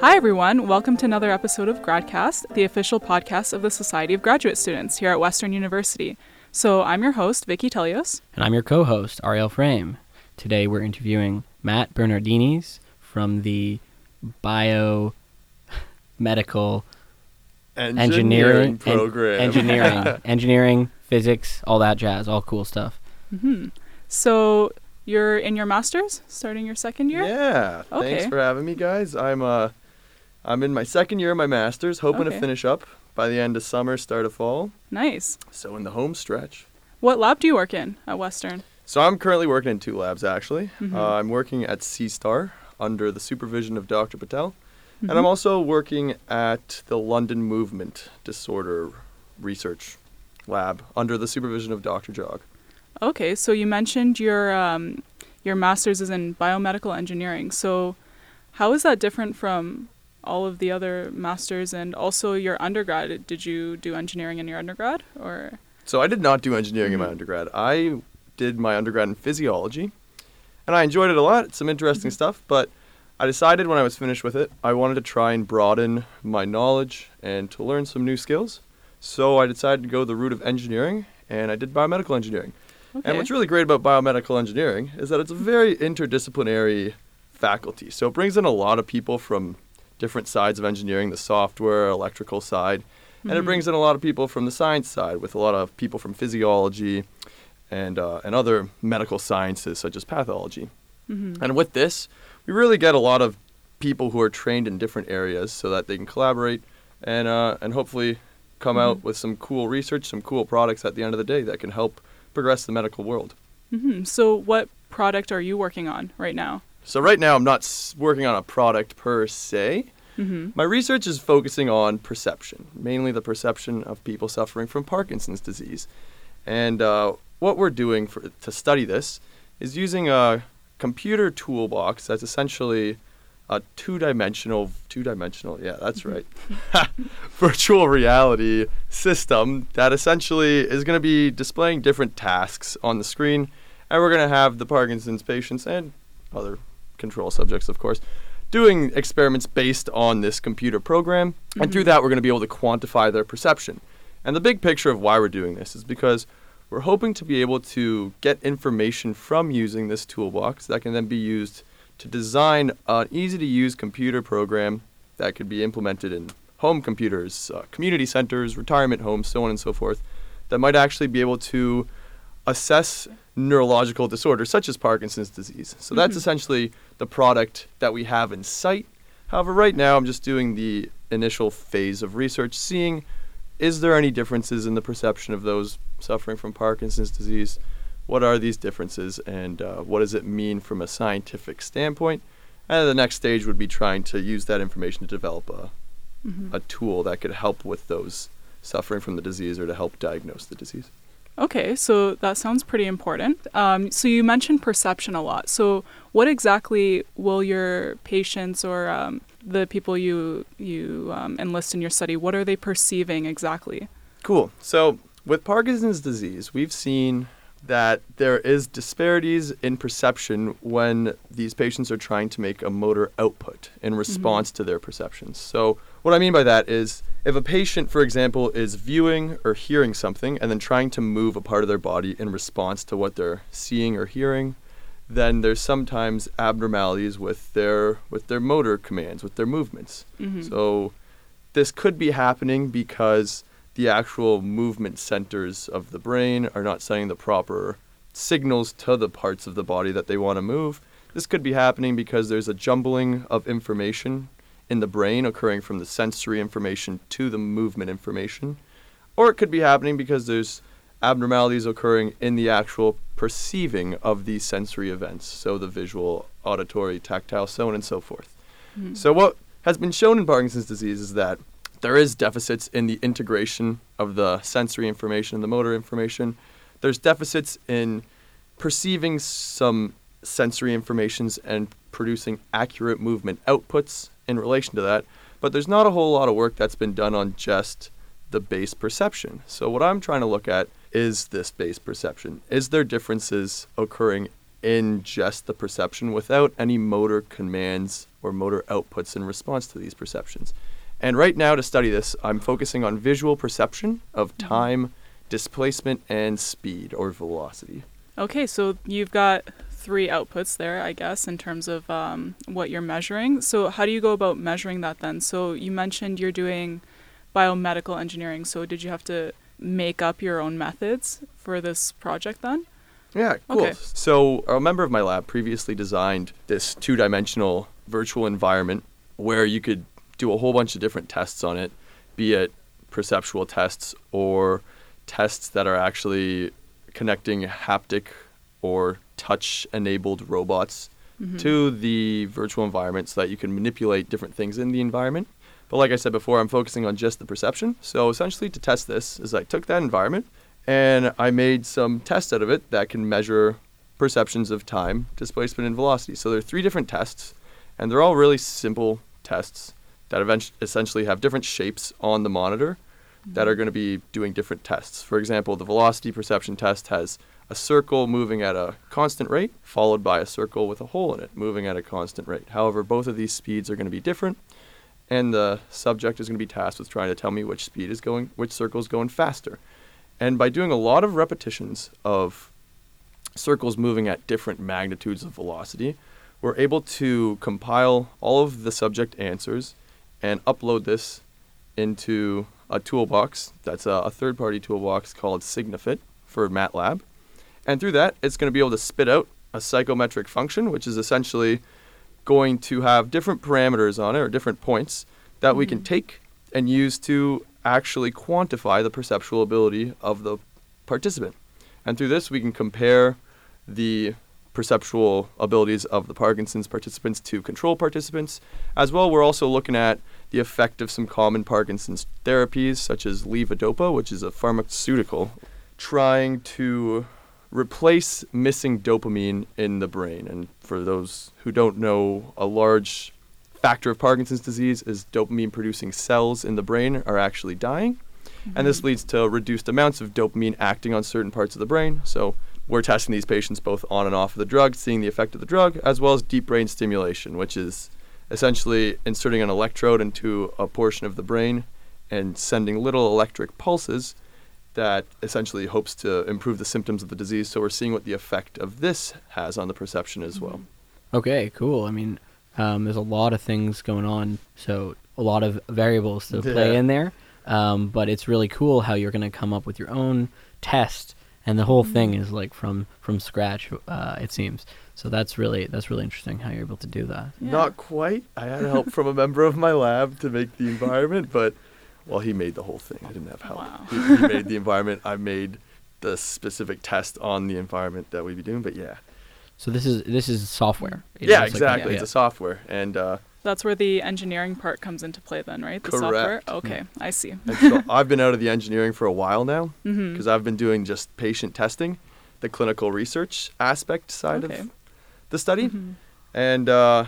Hi, everyone. Welcome to another episode of GradCast, the official podcast of the Society of Graduate Students here at Western University. So, I'm your host, Vicky Telios. And I'm your co host, Ariel Frame. Today we're interviewing Matt Bernardinis from the Biomedical engineering, Engineering en- program. engineering, engineering, physics, all that jazz, all cool stuff. hmm So, you're in your master's, starting your second year? Yeah. Okay. Thanks for having me, guys. I'm uh, I'm in my second year of my masters, hoping Okay. to finish up by the end of summer, start of fall. Nice. So in the home stretch. What lab do you work in at Western? So I'm currently working in two labs actually. Mhm. Uh, I'm working at C Star under the supervision of Dr. Patel, and Mhm. I'm also working at the London Movement Disorder Research Lab under the supervision of Dr. Jog. Okay, so you mentioned your um, your master's is in biomedical engineering. So, how is that different from all of the other masters and also your undergrad? Did you do engineering in your undergrad or? So I did not do engineering in my Mhm. undergrad. I did my undergrad in physiology, and I enjoyed it a lot. Some interesting Mhm. stuff, but I decided when I was finished with it, I wanted to try and broaden my knowledge and to learn some new skills. So I decided to go the route of engineering, and I did biomedical engineering. Okay. And what's really great about biomedical engineering is that it's a very interdisciplinary faculty. So it brings in a lot of people from different sides of engineering, the software, electrical side, and it Mhm. brings in a lot of people from the science side, with a lot of people from physiology and uh, and other medical sciences such as pathology. Mhm. And with this, we really get a lot of people who are trained in different areas, so that they can collaborate and uh, and hopefully come out Mhm. with some cool research, some cool products at the end of the day that can help progress the medical world. Mhm. So, what product are you working on right now? So right now, I'm not working on a product per se. hmm My research is focusing on perception, mainly the perception of people suffering from Parkinson's disease. And uh, what we're doing for, to study this is using a computer toolbox that's essentially a two-dimensional, two-dimensional, yeah, that's right, virtual reality system that essentially is going to be displaying different tasks on the screen, and we're going to have the Parkinson's patients and other control subjects, of course, doing experiments based on this computer program. And through Mhm. that, we're going to be able to quantify their perception. And the big picture of why we're doing this is because we're hoping to be able to get information from using this toolbox that can then be used to design an easy to use computer program that could be implemented in home computers, uh, community centers, retirement homes, so on and so forth, that might actually be able to assess neurological disorders such as Parkinson's disease. So that's Mhm. essentially the product that we have in sight. However, right now I'm just doing the initial phase of research, seeing is there any differences in the perception of those suffering from Parkinson's disease? What are these differences, and uh, what does it mean from a scientific standpoint? And the next stage would be trying to use that information to develop a, hmm a tool that could help with those suffering from the disease or to help diagnose the disease. Okay, so that sounds pretty important. Um, so you mentioned perception a lot. So what exactly will your patients or um, the people you you um, enlist in your study? What are they perceiving exactly? Cool. So with Parkinson's disease, we've seen that there is disparities in perception when these patients are trying to make a motor output in response to their perceptions. So what I mean by that is if a patient, for example, is viewing or hearing something and then trying to move a part of their body in response to what they're seeing or hearing, then there's sometimes abnormalities with their with their motor commands, with their movements. hmm So this could be happening because the actual movement centers of the brain are not sending the proper signals to the parts of the body that they want to move. This could be happening because there's a jumbling of information in the brain occurring from the sensory information to the movement information. Or it could be happening because there's abnormalities occurring in the actual perceiving of these sensory events. So the visual, auditory, tactile, so on and so forth. Mhm. So what has been shown in Parkinson's disease is that there is deficits in the integration of the sensory information and the motor information. There's deficits in perceiving some sensory informations and producing accurate movement outputs in relation to that. But there's not a whole lot of work that's been done on just the base perception. So what I'm trying to look at is this base perception. Is there differences occurring in just the perception without any motor commands or motor outputs in response to these perceptions. And right now, to study this, I'm focusing on visual perception of mm-hmm. time, displacement, and speed or velocity. Okay, so you've got three outputs there, I guess, in terms of um, what you're measuring. So, how do you go about measuring that then? So, you mentioned you're doing biomedical engineering. So, did you have to make up your own methods for this project then? Yeah, cool. Okay. So, a member of my lab previously designed this two dimensional virtual environment where you could do a whole bunch of different tests on it, be it perceptual tests or tests that are actually connecting haptic or touch enabled robots Mhm. to the virtual environment so that you can manipulate different things in the environment. But like I said before, I'm focusing on just the perception. So essentially, to test this, is I took that environment and I made some tests out of it that can measure perceptions of time, displacement, and velocity. So there are three different tests, and they're all really simple tests that event- essentially have different shapes on the monitor that are going to be doing different tests. For example, the velocity perception test has a circle moving at a constant rate, followed by a circle with a hole in it moving at a constant rate. However, both of these speeds are going to be different, and the subject is going to be tasked with trying to tell me which speed is going, which circle is going faster. And by doing a lot of repetitions of circles moving at different magnitudes of velocity, we're able to compile all of the subject answers and upload this into a toolbox that's a, a third party toolbox called Psignifit for MATLAB. And through that, it's going to be able to spit out a psychometric function, which is essentially going to have different parameters on it or different points that we can Mhm. take and use to actually quantify the perceptual ability of the participant. And through this, we can compare the perceptual abilities of the Parkinson's participants to control participants. As well, we're also looking at the effect of some common Parkinson's therapies, such as levodopa, which is a pharmaceutical, trying to replace missing dopamine in the brain. And for those who don't know, a large factor of Parkinson's disease is dopamine producing cells in the brain are actually dying. And this Mhm. leads to reduced amounts of dopamine acting on certain parts of the brain. So we're testing these patients both on and off of the drug, seeing the effect of the drug, as well as deep brain stimulation, which is essentially inserting an electrode into a portion of the brain and sending little electric pulses that essentially hopes to improve the symptoms of the disease. So we're seeing what the effect of this has on the perception as well. Okay, cool. I mean, um, there's a lot of things going on, so a lot of variables to play Yeah. in there. Um, but it's really cool how you're going to come up with your own test, and the whole thing is like from from scratch. Uh, it seems so. That's really that's really interesting how you're able to do that. Yeah. Not quite. I had help from a member of my lab to make the environment, but well, he made the whole thing. I didn't have help. Wow. He, he made the environment. I made the specific test on the environment that we'd be doing. But yeah, So this is this is software. you know, yeah, it's like- exactly. yeah, It's a software, and uh, That's where the engineering part comes into play then, right? The Correct. software? Okay, I see. so I've been out of the engineering for a while now because I've been doing just patient testing, the clinical research aspect side Okay. of the study, Mhm. and uh,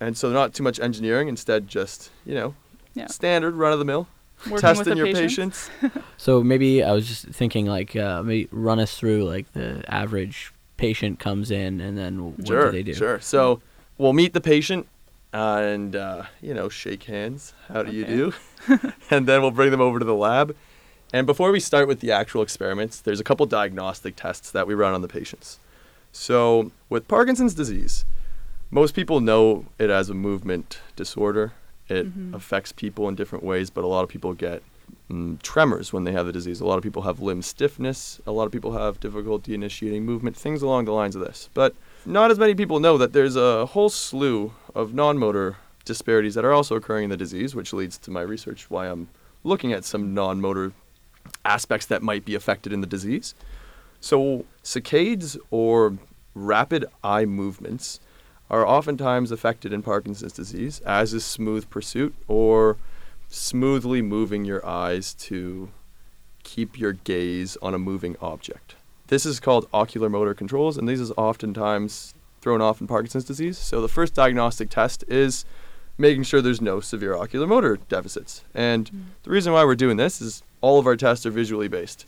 and so not too much engineering. Instead, just you know, Yeah. standard run of the mill Working testing your patients. patients. So maybe I was just thinking like uh, maybe run us through like the average patient comes in and then what sure, do they do? Sure. So we'll meet the patient uh, and uh, you know shake hands. How do you do? and then we'll bring them over to the lab. And before we start with the actual experiments, there's a couple diagnostic tests that we run on the patients. So with Parkinson's disease, most people know it as a movement disorder. It Mhm. affects people in different ways, but a lot of people get mm, tremors when they have the disease. A lot of people have limb stiffness. A lot of people have difficulty initiating movement, things along the lines of this. But not as many people know that there's a whole slew of non motor disparities that are also occurring in the disease, which leads to my research why I'm looking at some non motor aspects that might be affected in the disease. So, saccades or rapid eye movements are oftentimes affected in Parkinson's disease, as is smooth pursuit or smoothly moving your eyes to keep your gaze on a moving object. This is called ocular motor controls, and these is oftentimes thrown off in Parkinson's disease. So the first diagnostic test is making sure there's no severe ocular motor deficits. And the reason why we're doing this is all of our tests are visually based.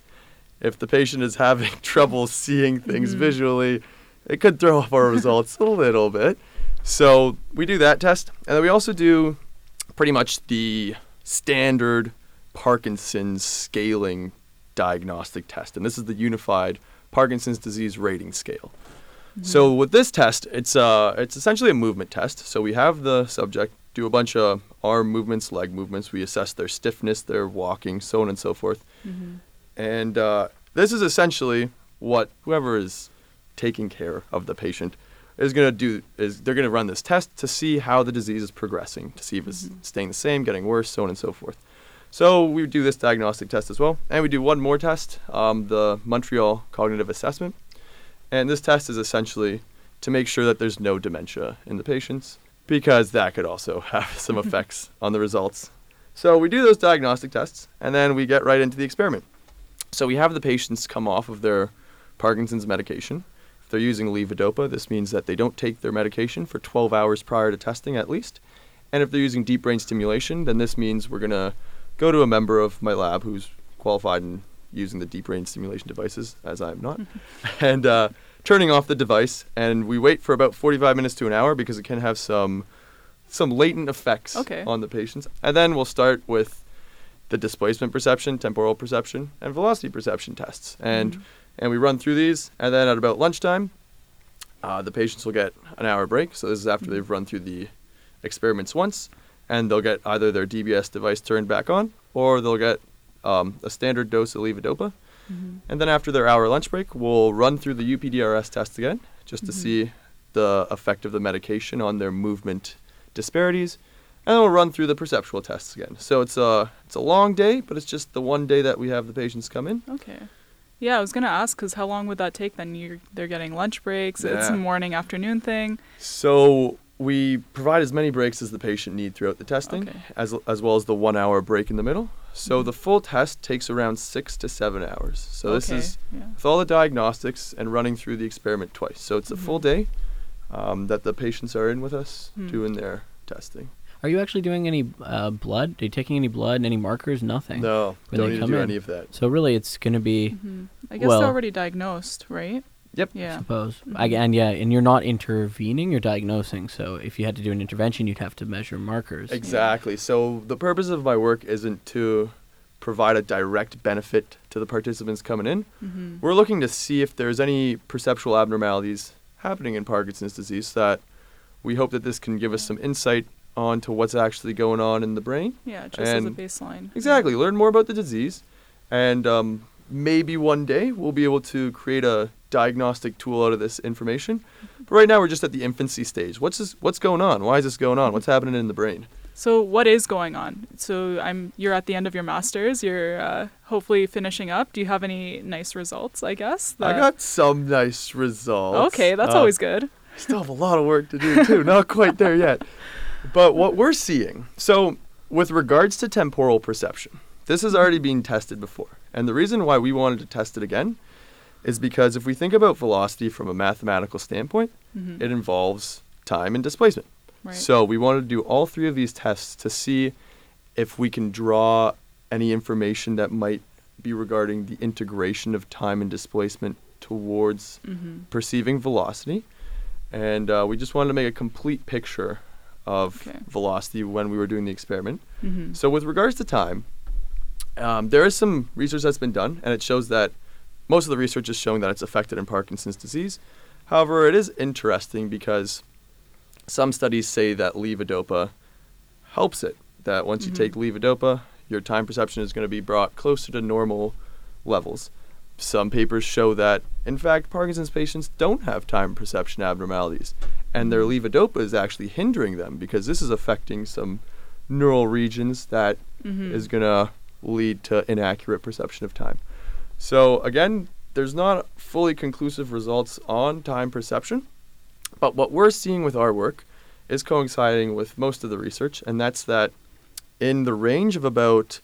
If the patient is having trouble seeing things Mhm. visually, it could throw off our results a little bit. So we do that test, and then we also do pretty much the standard Parkinson's scaling diagnostic test, and this is the Unified Parkinson's Disease Rating Scale. So with this test, it's uh, it's essentially a movement test. So we have the subject do a bunch of arm movements, leg movements. We assess their stiffness, their walking, so on and so forth. Mm-hmm. And uh, this is essentially what whoever is taking care of the patient is going to do is they're going to run this test to see how the disease is progressing, to see if it's Mhm. staying the same, getting worse, so on and so forth. So we do this diagnostic test as well, and we do one more test, um, the Montreal Cognitive Assessment, and this test is essentially to make sure that there's no dementia in the patients because that could also have some effects on the results. So we do those diagnostic tests, and then we get right into the experiment. So we have the patients come off of their Parkinson's medication. If they're using levodopa, this means that they don't take their medication for 12 hours prior to testing at least. And if they're using deep brain stimulation, then this means we're going to go to a member of my lab who's qualified in using the deep brain stimulation devices, as I'm not, and uh, turning off the device. And we wait for about 45 minutes to an hour because it can have some some latent effects Okay. on the patients. And then we'll start with the displacement perception, temporal perception, and velocity perception tests. And Mhm. and we run through these. And then at about lunchtime, uh, the patients will get an hour break. So this is after they've run through the experiments once, and they'll get either their DBS device turned back on, or they'll get um, a standard dose of levodopa. Mhm. And then after their hour lunch break, we'll run through the UPDRS test again, just to Mhm. see the effect of the medication on their movement disparities. And then we'll run through the perceptual tests again. So it's a it's a long day, but it's just the one day that we have the patients come in. Okay. Yeah, I was gonna ask because how long would that take? Then you they're getting lunch breaks. It's a morning afternoon thing. So we provide as many breaks as the patient need throughout the testing, Okay. as as well as the one hour break in the middle. So Mhm. the full test takes around six to seven hours. So this is yeah. with all the diagnostics and running through the experiment twice. So it's a full Mhm. day um, that the patients are in with us Hmm. doing their testing. Are you actually doing any uh, blood? Are you taking any blood? Any markers? Nothing. No, When don't need to do in. any of that. So really, it's gonna be, hmm I guess well- they're already diagnosed, right? Yep. I Yeah. suppose. I, Mhm. and yeah, and you're not intervening. You're diagnosing. So if you had to do an intervention, you'd have to measure markers. Exactly. So the purpose of my work isn't to provide a direct benefit to the participants coming in. hmm We're looking to see if there's any perceptual abnormalities happening in Parkinson's disease that we hope that this can give us some insight onto what's actually going on in the brain. Yeah, just as a baseline. Exactly. Learn more about the disease, and um, maybe one day we'll be able to create a diagnostic tool out of this information. But right now we're just at the infancy stage. What's this, What's going on? Why is this going on? What's happening in the brain? So what is going on? So I'm you're at the end of your masters. You're uh, hopefully finishing up. Do you have any nice results? I guess. I got some nice results. Okay, that's Uh, always good. I Still have a lot of work to do too. Not quite there yet. But what we're seeing, so with regards to temporal perception, this has already been tested before. And the reason why we wanted to test it again is because if we think about velocity from a mathematical standpoint, hmm it involves time and displacement. right. So we wanted to do all three of these tests to see if we can draw any information that might be regarding the integration of time and displacement towards hmm perceiving velocity. And uh, we just wanted to make a complete picture of Okay. velocity when we were doing the experiment. hmm So, with regards to time, um, there is some research that's been done, and it shows that most of the research is showing that it's affected in Parkinson's disease. However, it is interesting because some studies say that levodopa helps it. That once you Mhm. take levodopa, your time perception is going to be brought closer to normal levels. Some papers show that, in fact, Parkinson's patients don't have time perception abnormalities, and their levodopa is actually hindering them because this is affecting some neural regions that hmm is going to lead to inaccurate perception of time. So, again, there's not fully conclusive results on time perception, but what we're seeing with our work is coinciding with most of the research, and that's that in the range of about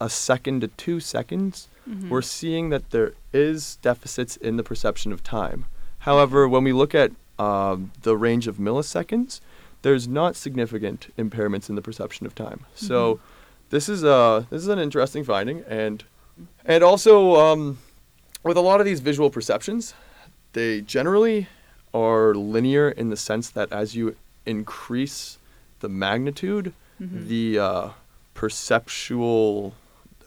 a second to two seconds, hmm we're seeing that there is deficits in the perception of time. However, when we look at um, the range of milliseconds, there's not significant impairments in the perception of time. So Mhm. this is a this is an interesting finding, and and also um, with a lot of these visual perceptions, they generally are linear in the sense that as you increase the magnitude, Mhm. the uh, perceptual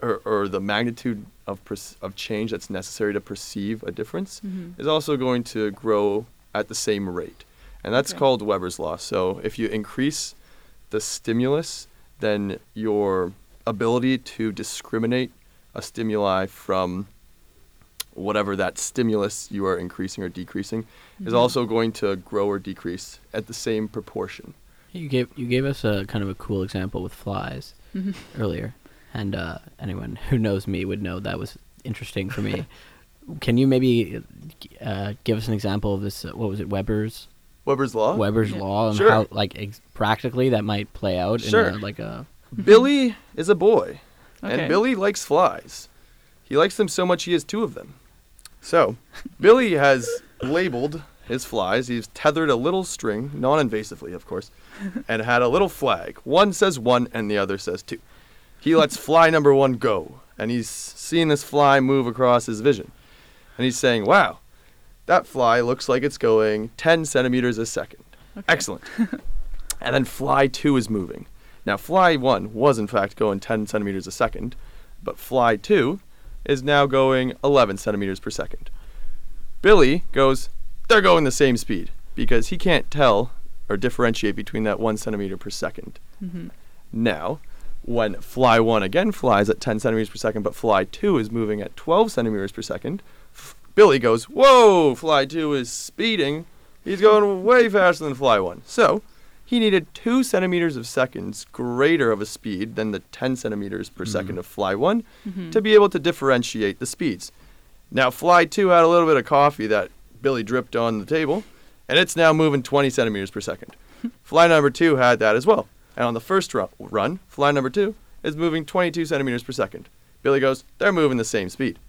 or, or the magnitude of perc- of change that's necessary to perceive a difference Mhm. is also going to grow at the same rate. And that's Okay. called Weber's law. So if you increase the stimulus, then your ability to discriminate a stimuli from whatever that stimulus you are increasing or decreasing is Mhm. also going to grow or decrease at the same proportion. You gave you gave us a kind of a cool example with flies Mhm. earlier, and uh, anyone who knows me would know that was interesting for me. Can you maybe uh, give us an example of this? Uh, what was it, Weber's Weber's law? Weber's Yeah. law, and Sure. how like ex- practically that might play out Sure. in a, like a Billy is a boy, Okay. and Billy likes flies. He likes them so much he has two of them. So, Billy has labeled his flies. He's tethered a little string, non invasively, of course, and had a little flag. One says one, and the other says two. He lets fly number one go, and he's seeing this fly move across his vision. And he's saying, Wow, that fly looks like it's going 10 centimeters a second. Okay. Excellent. and then fly two is moving. Now, fly one was in fact going 10 centimeters a second, but fly two is now going 11 centimeters per second. Billy goes, they're going the same speed because he can't tell or differentiate between that one centimeter per second. Mhm. Now, when fly one again flies at 10 centimeters per second, but fly two is moving at 12 centimeters per second, f- Billy goes, Whoa, fly two is speeding. He's going way faster than fly one. So, he needed two centimeters of seconds greater of a speed than the 10 centimeters per second Mhm. of fly one Mhm. to be able to differentiate the speeds. Now, fly two had a little bit of coffee that Billy dripped on the table, and it's now moving 20 centimeters per second. fly number two had that as well. And on the first ru- run, fly number two is moving 22 centimeters per second. Billy goes, they're moving the same speed.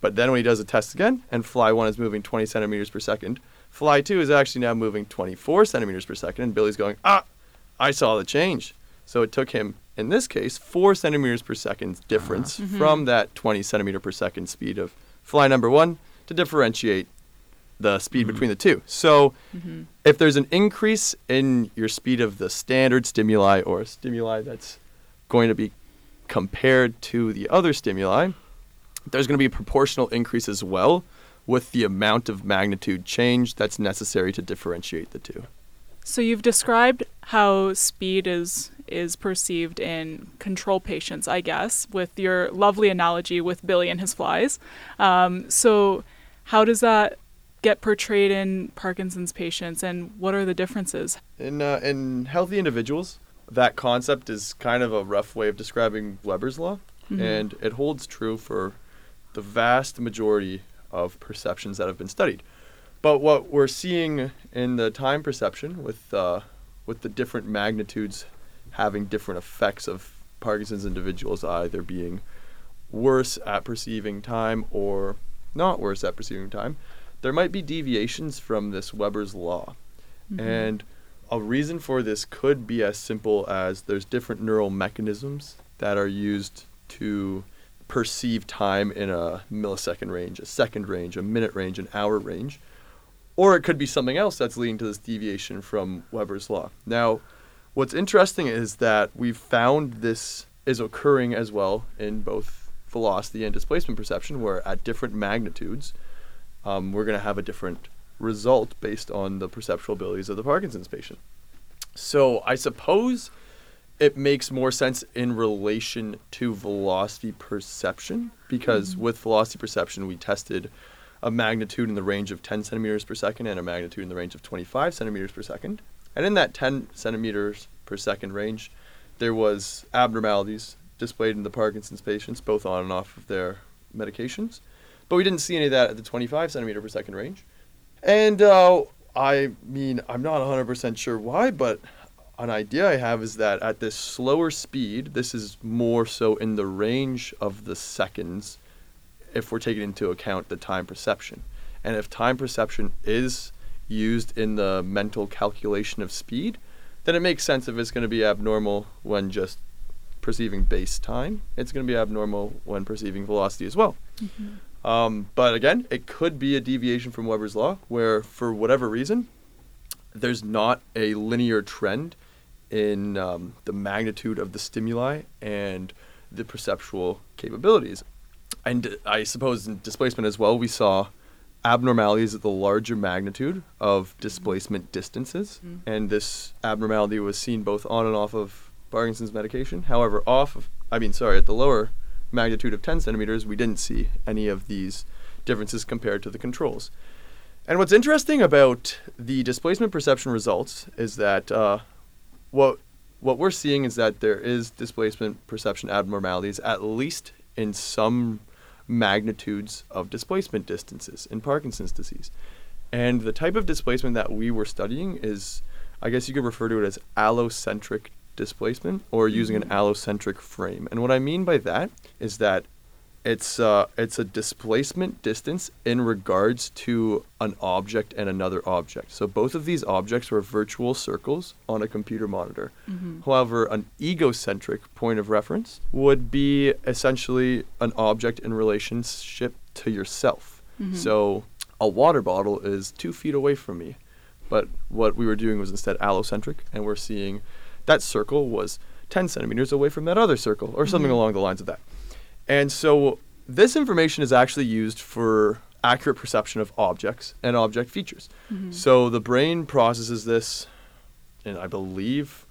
But then when he does the test again, and fly one is moving 20 centimeters per second, fly two is actually now moving 24 centimeters per second, and Billy's going, ah, I saw the change. So it took him, in this case, four centimeters per second difference Mhm. from that 20 centimeter per second speed of fly number one to differentiate the speed Mhm. between the two. So Mhm. if there's an increase in your speed of the standard stimuli or a stimuli that's going to be compared to the other stimuli, there's going to be a proportional increase as well with the amount of magnitude change that's necessary to differentiate the two. So you've described how speed is is perceived in control patients, I guess, with your lovely analogy with Billy and his flies. Um, so how does that get portrayed in Parkinson's patients, and what are the differences? In uh, in healthy individuals, that concept is kind of a rough way of describing Weber's law, Mhm. and it holds true for the vast majority of perceptions that have been studied. But what we're seeing in the time perception, with uh, with the different magnitudes having different effects of Parkinson's individuals either being worse at perceiving time or not worse at perceiving time, there might be deviations from this Weber's law. Mhm. And a reason for this could be as simple as there's different neural mechanisms that are used to perceive time in a millisecond range, a second range, a minute range, an hour range. Or it could be something else that's leading to this deviation from Weber's law. Now, what's interesting is that we've found this is occurring as well in both velocity and displacement perception, where at different magnitudes, um, we're going to have a different result based on the perceptual abilities of the Parkinson's patient. So I suppose it makes more sense in relation to velocity perception because Mhm. with velocity perception, we tested a magnitude in the range of 10 centimeters per second and a magnitude in the range of 25 centimeters per second. And in that 10 centimeters per second range, there was abnormalities displayed in the Parkinson's patients, both on and off of their medications. But we didn't see any of that at the 25 centimeter per second range. And uh, I mean, I'm not 100% sure why, but an idea I have is that at this slower speed, this is more so in the range of the seconds if we're taking into account the time perception. And if time perception is used in the mental calculation of speed, then it makes sense if it's going to be abnormal when just perceiving base time, it's going to be abnormal when perceiving velocity as well. Mhm. Um, but again, it could be a deviation from Weber's law, where for whatever reason, there's not a linear trend in um, the magnitude of the stimuli and the perceptual capabilities. And I suppose in displacement as well, we saw abnormalities at the larger magnitude of displacement distances. Mm. And this abnormality was seen both on and off of Parkinson's medication. However, off of, I mean, sorry, at the lower magnitude of 10 centimeters, we didn't see any of these differences compared to the controls. And what's interesting about the displacement perception results is that uh, what what we're seeing is that there is displacement perception abnormalities, at least in some magnitudes of displacement distances in Parkinson's disease. And the type of displacement that we were studying is, I guess you could refer to it as allocentric displacement or using an Mhm. allocentric frame. And what I mean by that is that it's uh, it's a displacement distance in regards to an object and another object. So both of these objects were virtual circles on a computer monitor. Mhm. However, an egocentric point of reference would be essentially an object in relationship to yourself. Mhm. So a water bottle is two feet away from me, but what we were doing was instead allocentric, and we're seeing that circle was 10 centimeters away from that other circle, or something Mhm. along the lines of that. And so this information is actually used for accurate perception of objects and object features. Mhm. So the brain processes this and I believe,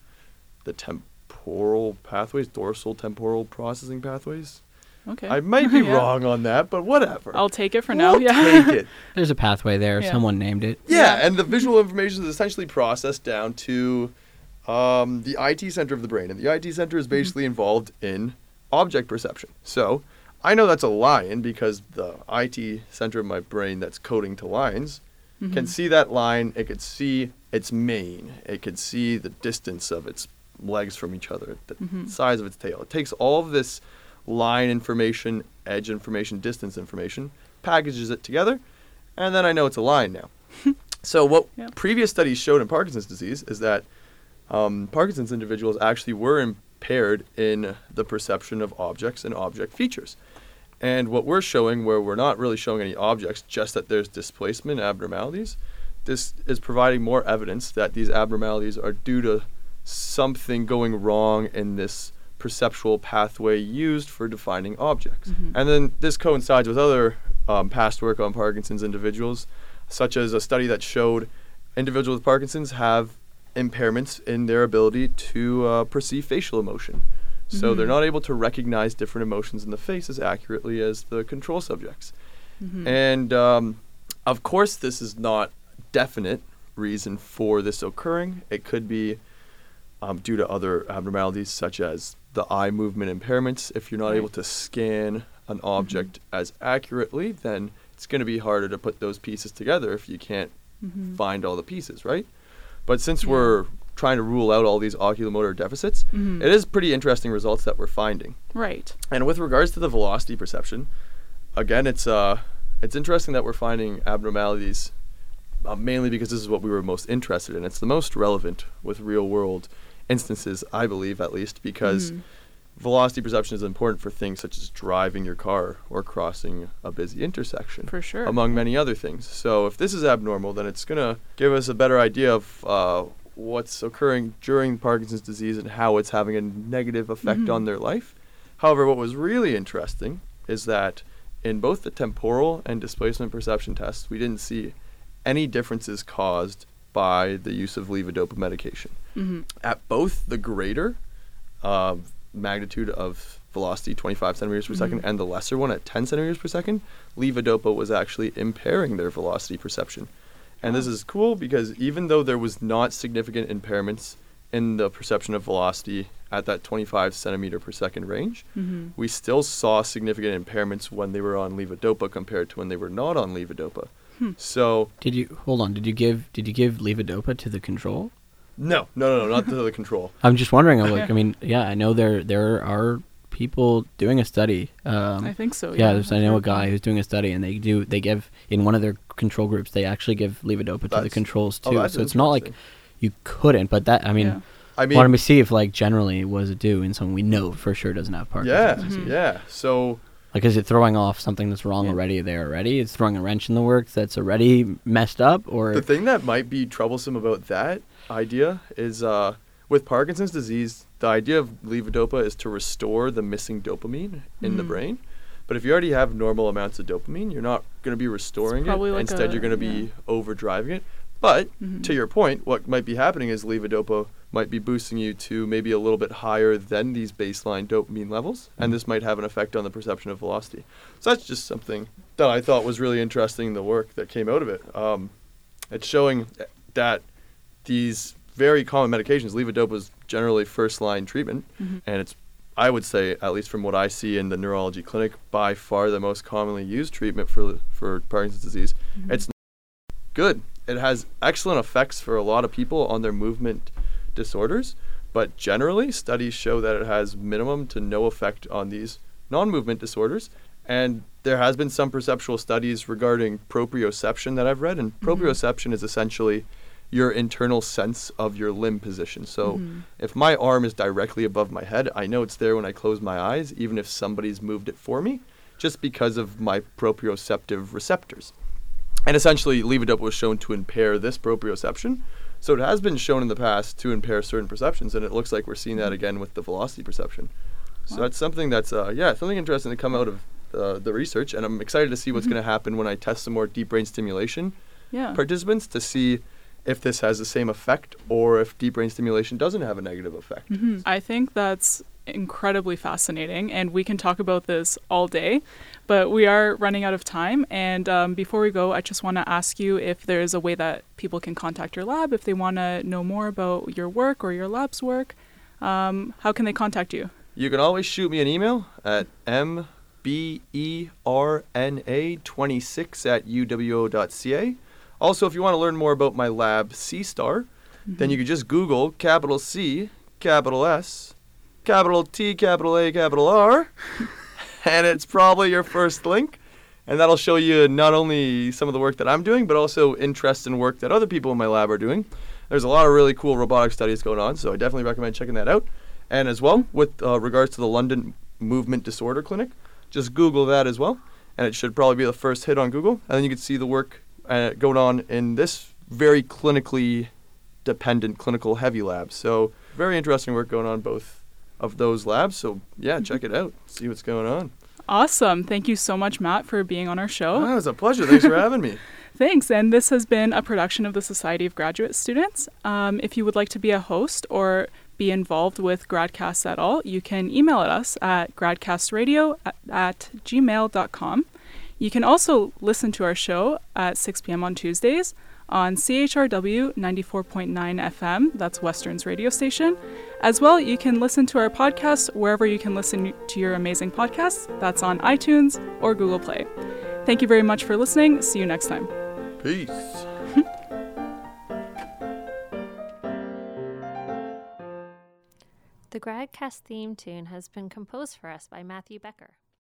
the temporal pathways, dorsal temporal processing pathways. okay. I might be Yeah. wrong on that, but whatever. I'll take it for We'll now. Yeah. take it. There's a pathway there. Yeah. Someone named it. Yeah, Yeah. and the visual information is essentially processed down to um, the IT center of the brain, and the IT center is basically involved in object perception. So I know that's a lion because the IT center of my brain that's coding to lines can Mhm. see that line. It could see its mane. It could see the distance of its legs from each other, the Mhm. size of its tail. It takes all of this line information, edge information, distance information, packages it together, and then I know it's a line now. so what Yeah. previous studies showed in Parkinson's disease is that um, Parkinson's individuals actually were impaired in the perception of objects and object features. And what we're showing, where we're not really showing any objects, just that there's displacement abnormalities, this is providing more evidence that these abnormalities are due to something going wrong in this perceptual pathway used for defining objects. Mhm. And then this coincides with other um, past work on Parkinson's individuals, such as a study that showed individuals with Parkinson's have impairments in their ability to uh, perceive facial emotion. So they're Mhm. not able to recognize different emotions in the face as accurately as the control subjects. Mhm. And um, of course, this is not definite reason for this occurring. It could be um, due to other abnormalities such as the eye movement impairments. If you're not Right. able to scan an object as accurately, then it's going to be harder to put those pieces together if you can't Mhm. find all the pieces, right? But since Yeah. we're trying to rule out all these oculomotor deficits, Mhm. it is pretty interesting results that we're finding. Right. And with regards to the velocity perception, again, it's uh, it's interesting that we're finding abnormalities, uh, mainly because this is what we were most interested in. It's the most relevant with real world instances, I believe, at least, because Mhm. Velocity perception is important for things such as driving your car or crossing a busy intersection For sure. among many other things. So if this is abnormal, then it's going to give us a better idea of uh, what's occurring during Parkinson's disease and how it's having a negative effect Mhm. on their life. However, what was really interesting is that in both the temporal and displacement perception tests, we didn't see any differences caused by the use of levodopa medication. Mhm. At both the greater uh, magnitude of velocity, 25 centimeters per second, Mhm. and the lesser one at 10 centimeters per second, levodopa was actually impairing their velocity perception. And this is cool because even though there was not significant impairments in the perception of velocity at that 25 centimeter per second range, Mhm. we still saw significant impairments when they were on levodopa compared to when they were not on levodopa. Hmm. So Did you hold on? Did you give Did you give levodopa to the control? No, no, no, no, not to the control. I'm just wondering. I'm like, I mean, yeah, I know there there are people doing a study. Um, I think so. yeah, Yeah, there's, I've know a guy who's doing a study, and they do they give in one of their control groups. They actually give levodopa to the controls oh, too. that's so it's not like you couldn't, but that I mean, Yeah. I mean, wanted me to see if like generally was it do in someone we know for sure doesn't have Parkinson's yeah, disease. Mhm. yeah. So Like, is it throwing off something that's wrong Yeah. already there already? It's throwing a wrench in the works that's already messed up, or The thing that might be troublesome about that idea is uh, with Parkinson's disease, the idea of levodopa is to restore the missing dopamine in the Mhm. brain. But if you already have normal amounts of dopamine, you're not going to be restoring it. like Instead, a- you're going to be overdriving it. But Mhm. to your point, what might be happening is levodopa might be boosting you to maybe a little bit higher than these baseline dopamine levels, and this might have an effect on the perception of velocity. So that's just something that I thought was really interesting the work that came out of it. Um, it's showing that these very common medications, levodopa is generally first line treatment, Mhm. and it's I would say, at least from what I see in the neurology clinic, by far the most commonly used treatment for for Parkinson's disease. Mhm. It's good. It has excellent effects for a lot of people on their movement disorders, but generally, studies show that it has minimum to no effect on these non-movement disorders. And there has been some perceptual studies regarding proprioception that I've read, and Mhm. proprioception is essentially your internal sense of your limb position. So Mhm. if my arm is directly above my head, I know it's there when I close my eyes, even if somebody's moved it for me, just because of my proprioceptive receptors. And essentially, levodopa was shown to impair this proprioception. So it has been shown in the past to impair certain perceptions, and it looks like we're seeing that again with the velocity perception. So Wow. that's something that's, uh, yeah, something interesting to come out of uh, the research, and I'm excited to see what's Mhm. going to happen when I test some more deep brain stimulation yeah. participants to see if this has the same effect or if deep brain stimulation doesn't have a negative effect. Mhm. I think that's incredibly fascinating, and we can talk about this all day, but we are running out of time. And um, before we go, I just want to ask you if there's a way that people can contact your lab if they want to know more about your work or your lab's work. Um, how can they contact you? You can always shoot me an email at mberna26 at uwo.ca. Also, if you want to learn more about my lab, C Star, then you could just Google capital C, capital S, capital T, capital A, capital R, and it's probably your first link. And that'll show you not only some of the work that I'm doing, but also interest in work that other people in my lab are doing. There's a lot of really cool robotic studies going on, so I definitely recommend checking that out. And as well, with uh, regards to the London Movement Disorder Clinic, just Google that as well, and it should probably be the first hit on Google. And then you can see the work uh, going on in this very clinically dependent, clinical heavy lab. So very interesting work going on both of those labs. So yeah, check it out, see what's going on. Awesome. Thank you so much, Matt, for being on our show. Oh, it was a pleasure. Thanks for having me. Thanks. And this has been a production of the Society of Graduate Students. Um, if you would like to be a host or be involved with Gradcasts at all, you can email at us at gradcastradio at, at gmail.com. You can also listen to our show at 6 p.m. on Tuesdays on CHRW 94.9 FM, that's Western's radio station. As well, you can listen to our podcast wherever you can listen to your amazing podcasts. That's on iTunes or Google Play. Thank you very much for listening. See you next time. Peace. The Gradcast theme tune has been composed for us by Matthew Becker.